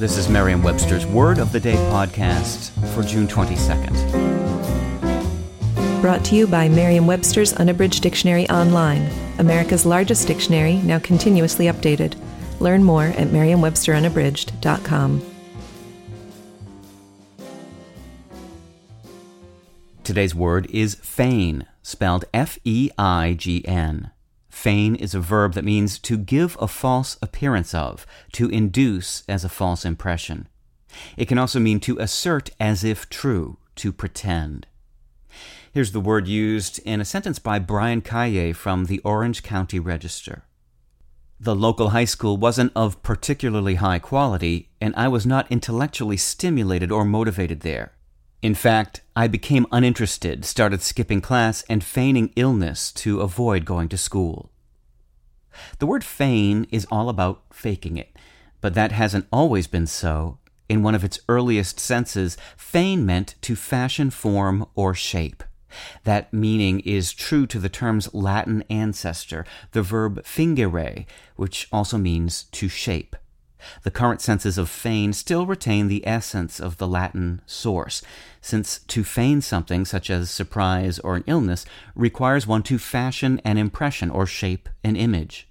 This is Merriam-Webster's Word of the Day podcast for June 22nd. Brought to you by Merriam-Webster's Unabridged Dictionary Online, America's largest dictionary, now continuously updated. Learn more at merriam-websterunabridged.com. Today's word is feign, spelled F E I G N. Feign is a verb that means to give a false appearance of, to induce as a false impression. It can also mean to assert as if true, to pretend. Here's the word used in a sentence by Brian Calle from the Orange County Register. The local high school wasn't of particularly high quality, and I was not intellectually stimulated or motivated there. In fact, I became uninterested, started skipping class, and feigning illness to avoid going to school. The word feign is all about faking it, but that hasn't always been so. In one of its earliest senses, feign meant to fashion form or shape. That meaning is true to the term's Latin ancestor, the verb fingere, which also means to shape. The current senses of feign still retain the essence of the Latin source, since to feign something, such as surprise or an illness, requires one to fashion an impression or shape an image.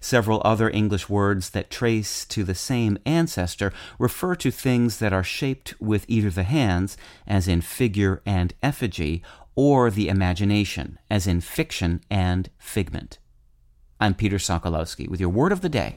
Several other English words that trace to the same ancestor refer to things that are shaped with either the hands, as in figure and effigy, or the imagination, as in fiction and figment. I'm Peter Sokolowski with your word of the day.